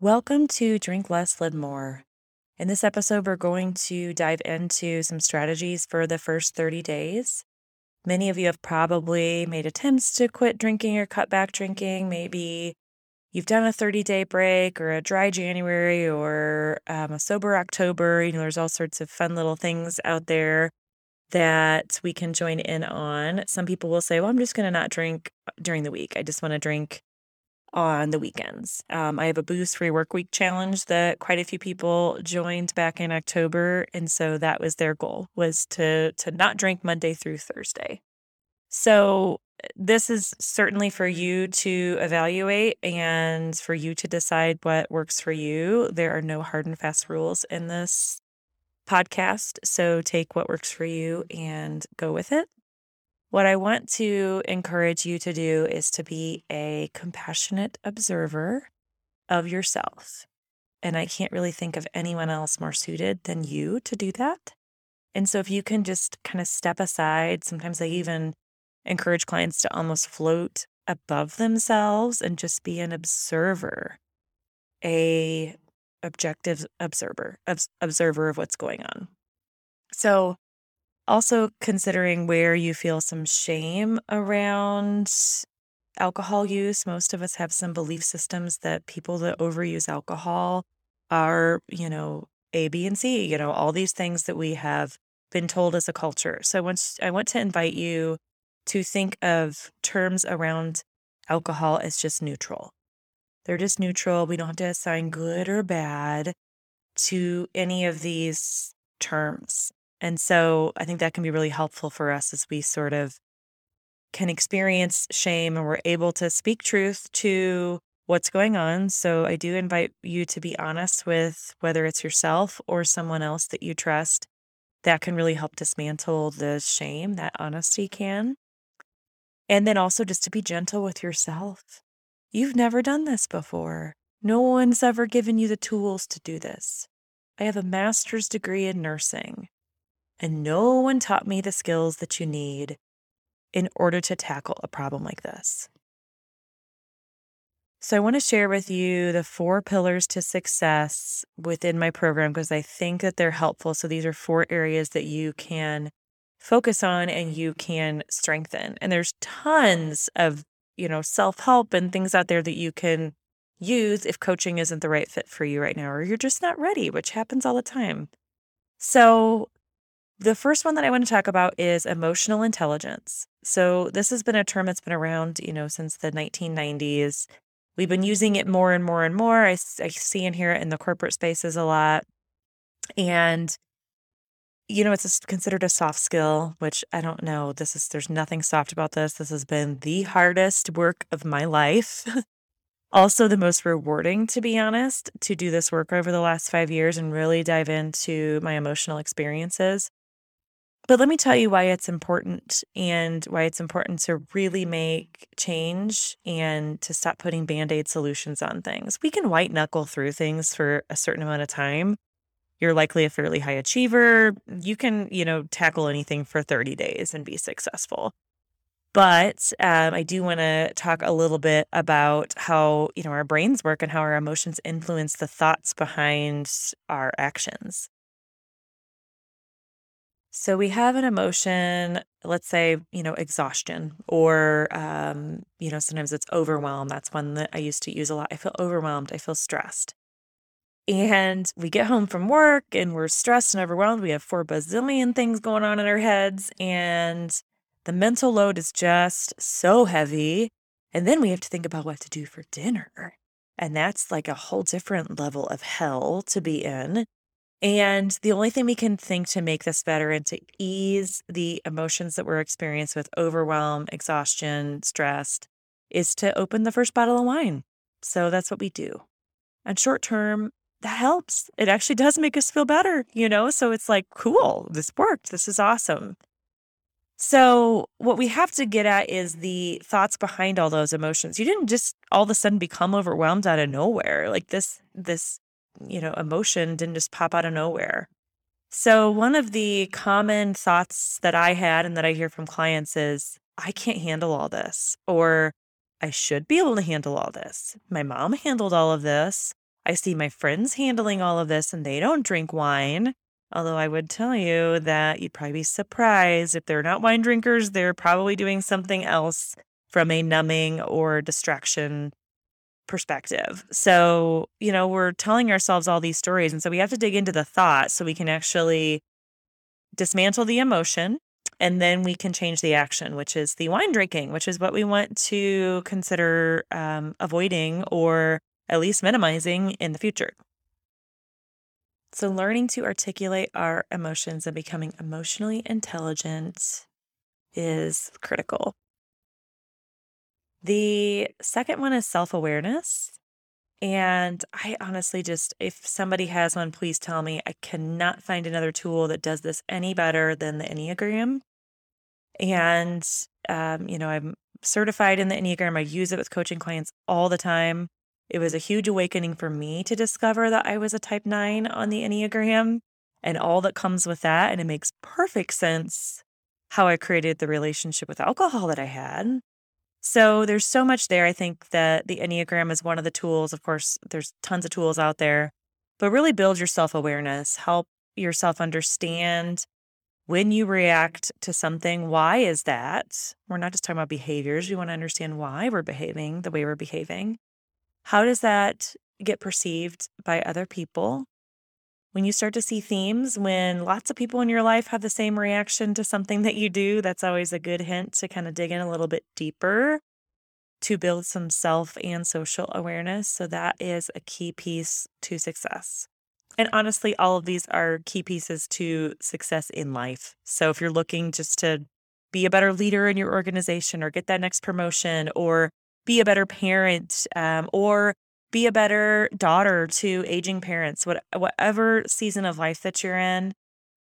Welcome to Drink Less, Live More. In this episode, we're going to dive into some strategies for the first 30 days. Many of you have probably made attempts to quit drinking or cut back drinking. Maybe you've done a 30 day break or a dry January or um, a sober October. You know, there's all sorts of fun little things out there that we can join in on. Some people will say, well, I'm just going to not drink during the week. I just want to drink on the weekends. Um, I have a booze free work week challenge that quite a few people joined back in October, and so that was their goal was to to not drink Monday through Thursday. So this is certainly for you to evaluate and for you to decide what works for you. There are no hard and fast rules in this podcast, so take what works for you and go with it. What I want to encourage you to do is to be a compassionate observer of yourself. And I can't really think of anyone else more suited than you to do that. And so if you can just kind of step aside, sometimes I even encourage clients to almost float above themselves and just be an observer, a objective observer, observer of what's going on. So also, considering where you feel some shame around alcohol use, most of us have some belief systems that people that overuse alcohol are, you know, A, B, and C, you know, all these things that we have been told as a culture. So, once I want to invite you to think of terms around alcohol as just neutral. They're just neutral. We don't have to assign good or bad to any of these terms. And so I think that can be really helpful for us as we sort of can experience shame and we're able to speak truth to what's going on. So I do invite you to be honest with whether it's yourself or someone else that you trust. That can really help dismantle the shame, that honesty can. And then also just to be gentle with yourself. You've never done this before. No one's ever given you the tools to do this. I have a master's degree in nursing and no one taught me the skills that you need in order to tackle a problem like this. So, I want to share with you the four pillars to success within my program because I think that they're helpful. So, these are four areas that you can focus on and you can strengthen. And there's tons of, you know, self-help and things out there that you can use if coaching isn't the right fit for you right now or you're just not ready, which happens all the time. So, the first one that I want to talk about is emotional intelligence. So, this has been a term that's been around, you know, since the 1990s. We've been using it more and more and more. I, I see and hear it in the corporate spaces a lot. And, you know, it's a, considered a soft skill, which I don't know. This is, there's nothing soft about this. This has been the hardest work of my life. also, the most rewarding, to be honest, to do this work over the last five years and really dive into my emotional experiences. But let me tell you why it's important and why it's important to really make change and to stop putting band aid solutions on things. We can white knuckle through things for a certain amount of time. You're likely a fairly high achiever. You can, you know, tackle anything for 30 days and be successful. But um, I do want to talk a little bit about how, you know, our brains work and how our emotions influence the thoughts behind our actions. So we have an emotion, let's say, you know, exhaustion, or, um, you know, sometimes it's overwhelm. That's one that I used to use a lot. I feel overwhelmed. I feel stressed. And we get home from work and we're stressed and overwhelmed. We have four bazillion things going on in our heads, and the mental load is just so heavy. And then we have to think about what to do for dinner. And that's like a whole different level of hell to be in. And the only thing we can think to make this better and to ease the emotions that we're experiencing with overwhelm, exhaustion, stressed is to open the first bottle of wine. So that's what we do. And short term, that helps. It actually does make us feel better, you know? So it's like, cool, this worked. This is awesome. So, what we have to get at is the thoughts behind all those emotions. You didn't just all of a sudden become overwhelmed out of nowhere. Like this this you know, emotion didn't just pop out of nowhere. So, one of the common thoughts that I had and that I hear from clients is, I can't handle all this, or I should be able to handle all this. My mom handled all of this. I see my friends handling all of this and they don't drink wine. Although I would tell you that you'd probably be surprised if they're not wine drinkers, they're probably doing something else from a numbing or distraction perspective. So, you know, we're telling ourselves all these stories. And so we have to dig into the thought so we can actually dismantle the emotion and then we can change the action, which is the wine drinking, which is what we want to consider um, avoiding or at least minimizing in the future. So, learning to articulate our emotions and becoming emotionally intelligent is critical. The second one is self awareness. And I honestly just, if somebody has one, please tell me. I cannot find another tool that does this any better than the Enneagram. And, um, you know, I'm certified in the Enneagram. I use it with coaching clients all the time. It was a huge awakening for me to discover that I was a type nine on the Enneagram and all that comes with that. And it makes perfect sense how I created the relationship with alcohol that I had. So there's so much there. I think that the Enneagram is one of the tools. Of course, there's tons of tools out there, but really build your self awareness, help yourself understand when you react to something, why is that? We're not just talking about behaviors. We want to understand why we're behaving the way we're behaving. How does that get perceived by other people? When you start to see themes, when lots of people in your life have the same reaction to something that you do, that's always a good hint to kind of dig in a little bit deeper to build some self and social awareness. So, that is a key piece to success. And honestly, all of these are key pieces to success in life. So if you're looking just to be a better leader in your organization or get that next promotion or be a better parent um, or be a better daughter to aging parents, what, whatever season of life that you're in,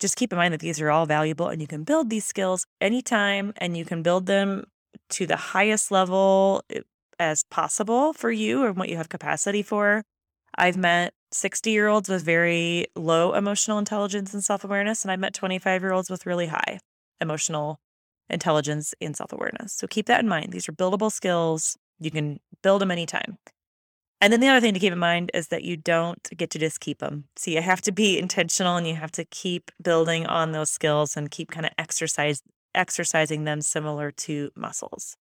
just keep in mind that these are all valuable and you can build these skills anytime and you can build them to the highest level eh, as possible for you and what you have capacity for. I've met 60 year olds with very low emotional intelligence and self awareness, and I've met 25 year olds with really high emotional intelligence and self awareness. So keep that in mind. These are buildable skills. You can build them anytime. And then the other thing to keep in mind is that you don't get to just keep them. So you have to be intentional and you have to keep building on those skills and keep kind of exercise exercising them similar to muscles.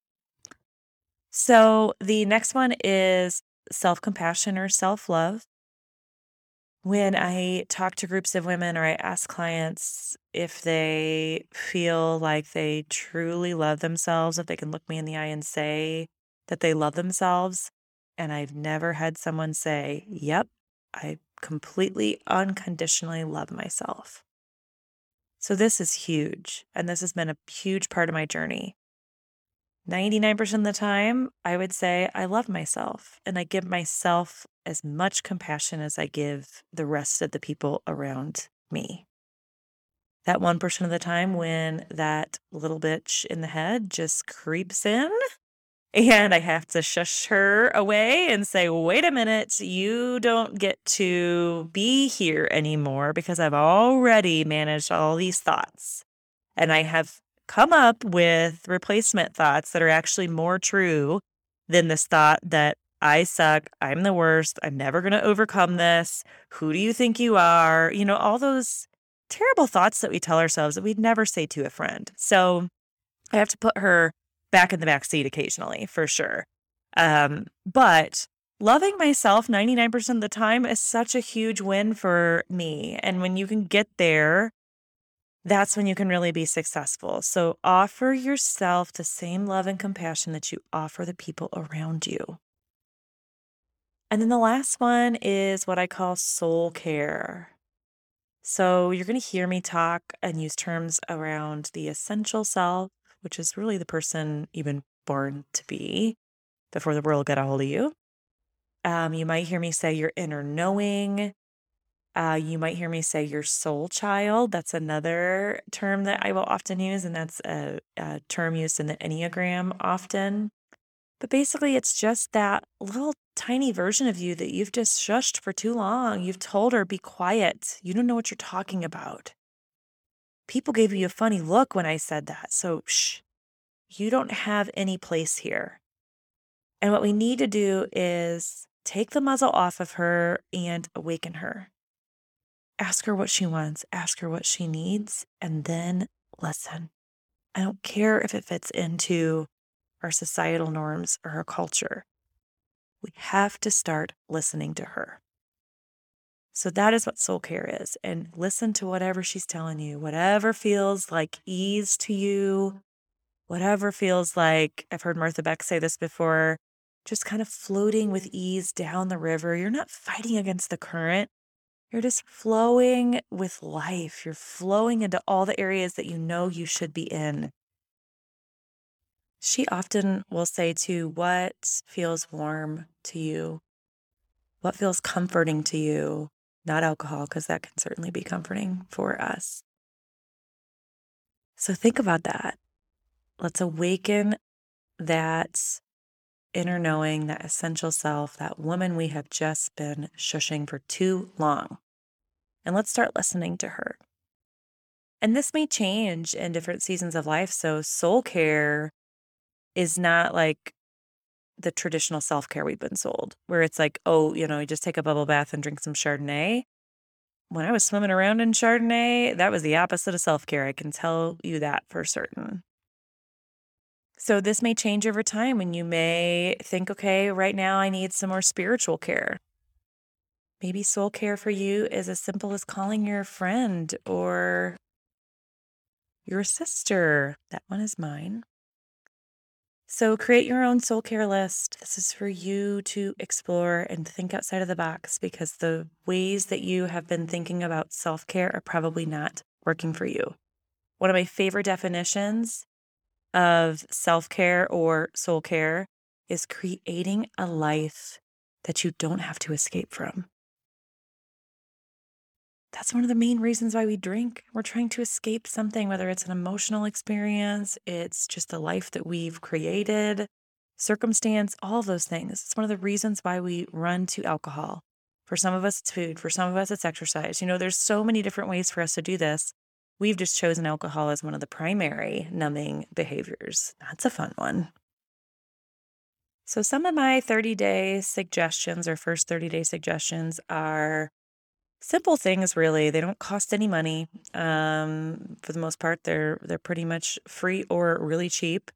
So the next one is self compassion or self love. When I talk to groups of women or I ask clients if they feel like they truly love themselves, if they can look me in the eye and say that they love themselves, and I've never had someone say, Yep, I completely unconditionally love myself. So, this is huge. And this has been a huge part of my journey. 99% of the time, I would say I love myself and I give myself as much compassion as I give the rest of the people around me. That 1% of the time when that little bitch in the head just creeps in and I have to shush her away and say, wait a minute, you don't get to be here anymore because I've already managed all these thoughts. And I have come up with replacement thoughts that are actually more true than this thought that I suck, I'm the worst, I'm never going to overcome this. Who do you think you are? You know, all those terrible thoughts that we tell ourselves that we'd never say to a friend. So I have to put her back in the back seat occasionally for sure. Um, but loving myself 99% of the time is such a huge win for me. And when you can get there, that's when you can really be successful. So offer yourself the same love and compassion that you offer the people around you. And then the last one is what I call soul care. So you're going to hear me talk and use terms around the essential self, which is really the person you've been born to be before the world got a hold of you. Um, you might hear me say your inner knowing, uh, you might hear me say your soul child. That's another term that I will often use, and that's a, a term used in the Enneagram often. But basically, it's just that little tiny version of you that you've just shushed for too long. You've told her, be quiet. You don't know what you're talking about. People gave you a funny look when I said that. So, shh, you don't have any place here. And what we need to do is take the muzzle off of her and awaken her. Ask her what she wants, ask her what she needs, and then listen. I don't care if it fits into our societal norms or our culture. We have to start listening to her. So that is what soul care is. And listen to whatever she's telling you, whatever feels like ease to you, whatever feels like, I've heard Martha Beck say this before, just kind of floating with ease down the river. You're not fighting against the current. You're just flowing with life. You're flowing into all the areas that you know you should be in. She often will say, to what feels warm to you? What feels comforting to you? Not alcohol, because that can certainly be comforting for us. So think about that. Let's awaken that inner knowing, that essential self, that woman we have just been shushing for too long. And let's start listening to her. And this may change in different seasons of life. So, soul care is not like the traditional self care we've been sold, where it's like, oh, you know, you just take a bubble bath and drink some Chardonnay. When I was swimming around in Chardonnay, that was the opposite of self care. I can tell you that for certain. So this may change over time when you may think, okay, right now I need some more spiritual care. Maybe soul care for you is as simple as calling your friend or your sister. That one is mine. So create your own soul care list. This is for you to explore and think outside of the box because the ways that you have been thinking about self care are probably not working for you. One of my favorite definitions of self care or soul care is creating a life that you don't have to escape from. That's one of the main reasons why we drink. We're trying to escape something, whether it's an emotional experience, it's just the life that we've created, circumstance, all of those things. It's one of the reasons why we run to alcohol. For some of us, it's food. For some of us, it's exercise. You know, there's so many different ways for us to do this. We've just chosen alcohol as one of the primary numbing behaviors. That's a fun one. So, some of my 30 day suggestions or first 30 day suggestions are simple things really they don't cost any money um, for the most part they're they're pretty much free or really cheap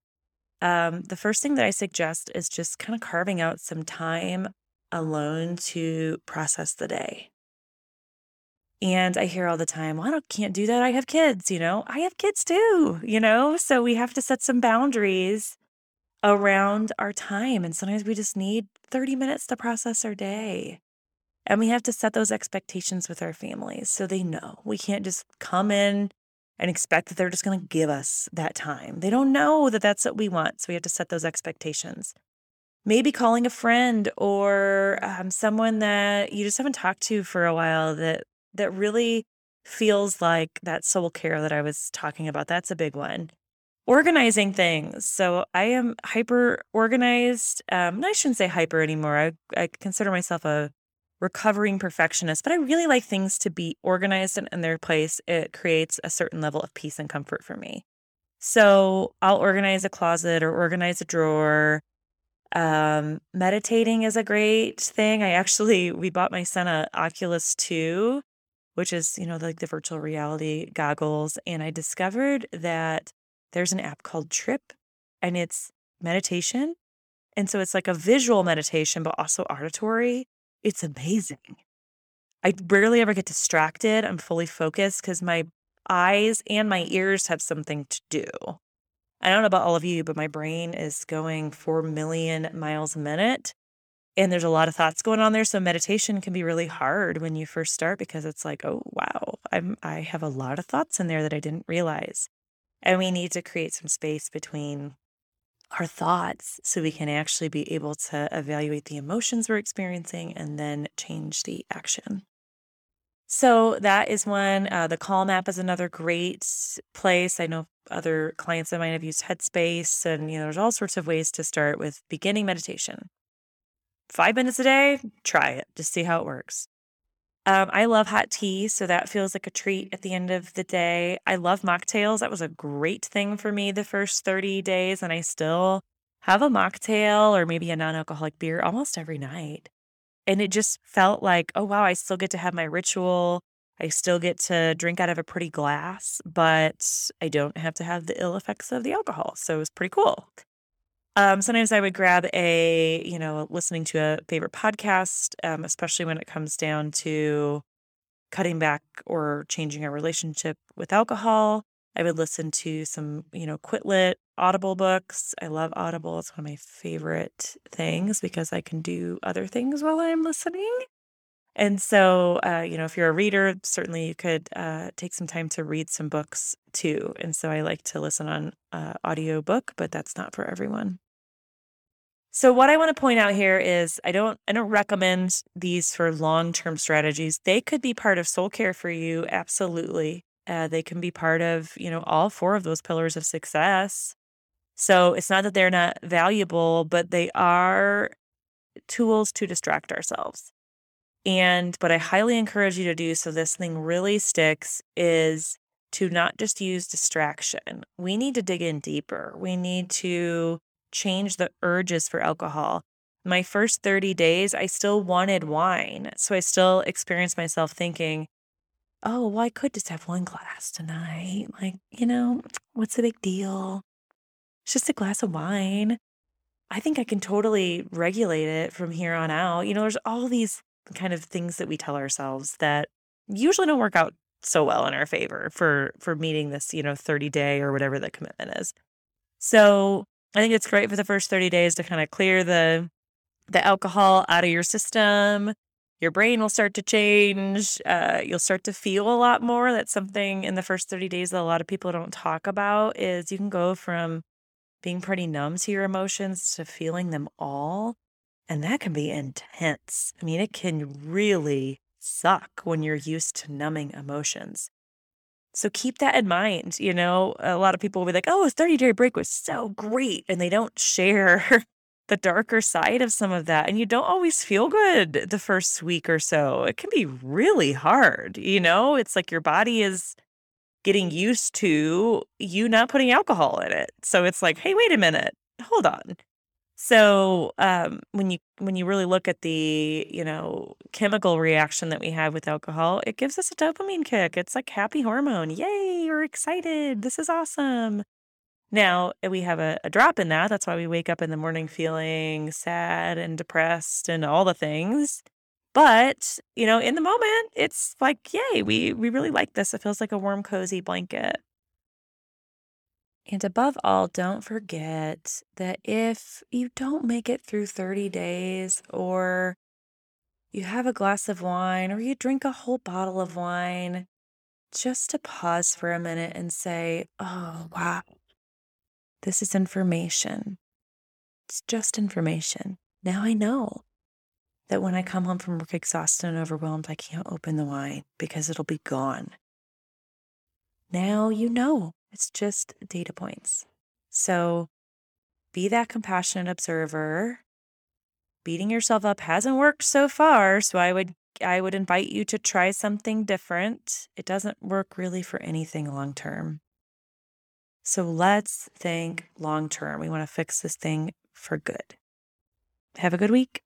um, the first thing that i suggest is just kind of carving out some time alone to process the day and I hear all the time, well, I can't do that. I have kids, you know, I have kids too, you know, so we have to set some boundaries around our time. And sometimes we just need 30 minutes to process our day. And we have to set those expectations with our families so they know we can't just come in and expect that they're just going to give us that time. They don't know that that's what we want. So we have to set those expectations. Maybe calling a friend or um, someone that you just haven't talked to for a while that that really feels like that soul care that I was talking about. That's a big one. Organizing things. So I am hyper organized. Um, I shouldn't say hyper anymore. I, I consider myself a recovering perfectionist, but I really like things to be organized and in their place. It creates a certain level of peace and comfort for me. So I'll organize a closet or organize a drawer. Um, meditating is a great thing. I actually we bought my son a Oculus 2 which is, you know, like the virtual reality goggles. And I discovered that there's an app called TRIPP and it's meditation. And so it's like a visual meditation, but also auditory. It's amazing. I rarely ever get distracted. I'm fully focused because my eyes and my ears have something to do. I don't know about all of you, but my brain is going 4 million miles a minute and there's a lot of thoughts going on there so meditation can be really hard when you first start because it's like oh wow i'm i have a lot of thoughts in there that i didn't realize and we need to create some space between our thoughts so we can actually be able to evaluate the emotions we're experiencing and then change the action so that is one uh, the calm app is another great place i know other clients of mine have used headspace and you know there's all sorts of ways to start with beginning meditation five minutes a day, try it. Just see how it works. Um, I love hot tea, so that feels like a treat at the end of the day. I love mocktails. That was a great thing for me the first 30 days, and I still have a mocktail or maybe a non alcoholic beer almost every night. And it just felt like, oh, wow, I still get to have my ritual. I still get to drink out of a pretty glass, but I don't have to have the ill effects of the alcohol. So it was pretty cool. Um, sometimes I would grab a, you know, listening to a favorite podcast, um, especially when it comes down to cutting back or changing our relationship with alcohol. I would listen to some, you know, Quit Lit Audible books. I love Audible. It's one of my favorite things because I can do other things while I'm listening. And so, uh, you know, if you're a reader, certainly you could uh, take some time to read some books too. And so I like to listen on uh, audio book, but that's not for everyone. So what I want to point out here is I don't I don't recommend these for long-term strategies. They could be part of soul care for you, absolutely. Uh, they can be part of, you know, all four of those pillars of success. So it's not that they're not valuable, but they are tools to distract ourselves. And what I highly encourage you to do so this thing really sticks is to not just use distraction. We need to dig in deeper. We need to change the urges for alcohol. My first 30 days, I still wanted wine. So I still experienced myself thinking, oh, well, I could just have one glass tonight. Like, you know, what's the big deal? It's just a glass of wine. I think I can totally regulate it from here on out. You know, there's all these kind of things that we tell ourselves that usually don't work out so well in our favor for for meeting this, you know, 30 day or whatever the commitment is. So I think it's great for the first 30 days to kind of clear the the alcohol out of your system. Your brain will start to change. Uh, you'll start to feel a lot more. That's something in the first 30 days that a lot of people don't talk about is you can go from being pretty numb to your emotions to feeling them all. And that can be intense. I mean, it can really suck when you're used to numbing emotions. So keep that in mind. You know, a lot of people will be like, oh, a 30 day break was so great. And they don't share the darker side of some of that. And you don't always feel good the first week or so. It can be really hard. You know, it's like your body is getting used to you not putting alcohol in it. So it's like, hey, wait a minute, hold on. So um, when you when you really look at the you know chemical reaction that we have with alcohol, it gives us a dopamine kick. It's like happy hormone. Yay, we're excited. This is awesome. Now we have a, a drop in that. That's why we wake up in the morning feeling sad and depressed and all the things. But you know, in the moment, it's like, yay, we we really like this. It feels like a warm, cozy blanket. And above all, don't forget that if you don't make it through 30 days, or you have a glass of wine, or you drink a whole bottle of wine, just to pause for a minute and say, oh, wow, this is information. It's just information. Now I know that when I come home from work exhausted and overwhelmed, I can't open the wine because it'll be gone. Now you know it's just data points. So be that compassionate observer. Beating yourself up hasn't worked so far, so I would I would invite you to try something different. It doesn't work really for anything long term. So let's think long term. We want to fix this thing for good. Have a good week.